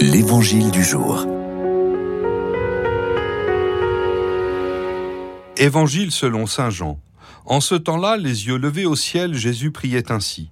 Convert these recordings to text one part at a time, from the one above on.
L'Évangile du jour. Évangile selon Saint Jean. En ce temps-là, les yeux levés au ciel, Jésus priait ainsi.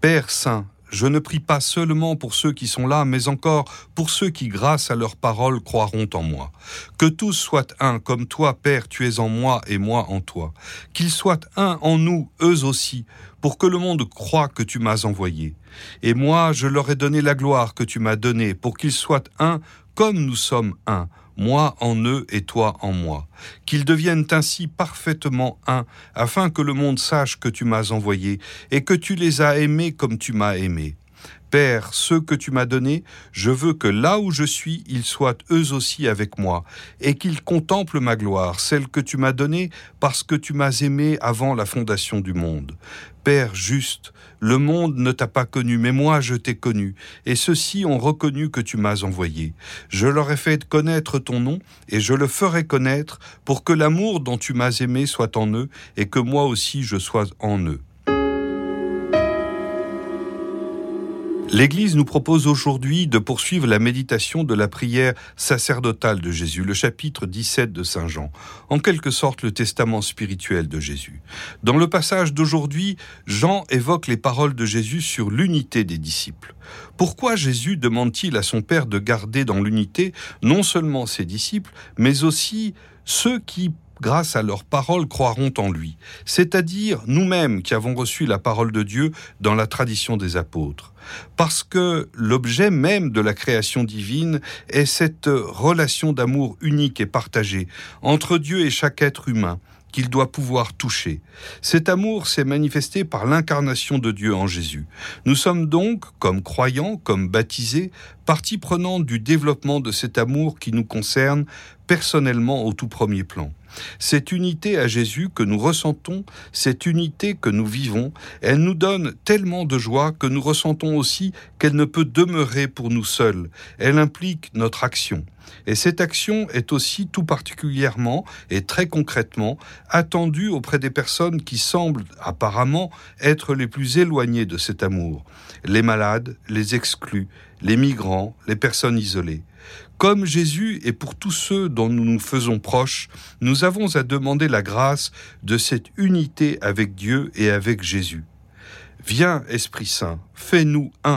Père Saint, je ne prie pas seulement pour ceux qui sont là, mais encore pour ceux qui, grâce à leur parole, croiront en moi. Que tous soient un, comme toi, Père, tu es en moi et moi en toi. Qu'ils soient un en nous, eux aussi, pour que le monde croie que tu m'as envoyé. Et moi, je leur ai donné la gloire que tu m'as donnée, pour qu'ils soient un, comme nous sommes un moi en eux et toi en moi, qu'ils deviennent ainsi parfaitement un, afin que le monde sache que tu m'as envoyé et que tu les as aimés comme tu m'as aimé. Père, ceux que tu m'as donnés, je veux que là où je suis, ils soient eux aussi avec moi, et qu'ils contemplent ma gloire, celle que tu m'as donnée, parce que tu m'as aimé avant la fondation du monde. Père juste, le monde ne t'a pas connu, mais moi je t'ai connu, et ceux-ci ont reconnu que tu m'as envoyé. Je leur ai fait connaître ton nom, et je le ferai connaître, pour que l'amour dont tu m'as aimé soit en eux, et que moi aussi je sois en eux. L'Église nous propose aujourd'hui de poursuivre la méditation de la prière sacerdotale de Jésus, le chapitre 17 de Saint Jean, en quelque sorte le testament spirituel de Jésus. Dans le passage d'aujourd'hui, Jean évoque les paroles de Jésus sur l'unité des disciples. Pourquoi Jésus demande-t-il à son Père de garder dans l'unité non seulement ses disciples, mais aussi ceux qui grâce à leurs paroles, croiront en lui, c'est-à-dire nous-mêmes qui avons reçu la parole de Dieu dans la tradition des apôtres. Parce que l'objet même de la création divine est cette relation d'amour unique et partagée entre Dieu et chaque être humain, qu'il doit pouvoir toucher. Cet amour s'est manifesté par l'incarnation de Dieu en Jésus. Nous sommes donc, comme croyants, comme baptisés, partie prenante du développement de cet amour qui nous concerne personnellement au tout premier plan. Cette unité à Jésus que nous ressentons, cette unité que nous vivons, elle nous donne tellement de joie que nous ressentons aussi qu'elle ne peut demeurer pour nous seuls. Elle implique notre action. Et cette action est aussi tout particulièrement et très concrètement attendue auprès des personnes qui semblent apparemment être les plus éloignées de cet amour. Les malades, les exclus, les migrants, les personnes isolées. Comme Jésus et pour tous ceux dont nous nous faisons proches, nous avons à demander la grâce de cette unité avec Dieu et avec Jésus. Viens, Esprit Saint, fais-nous un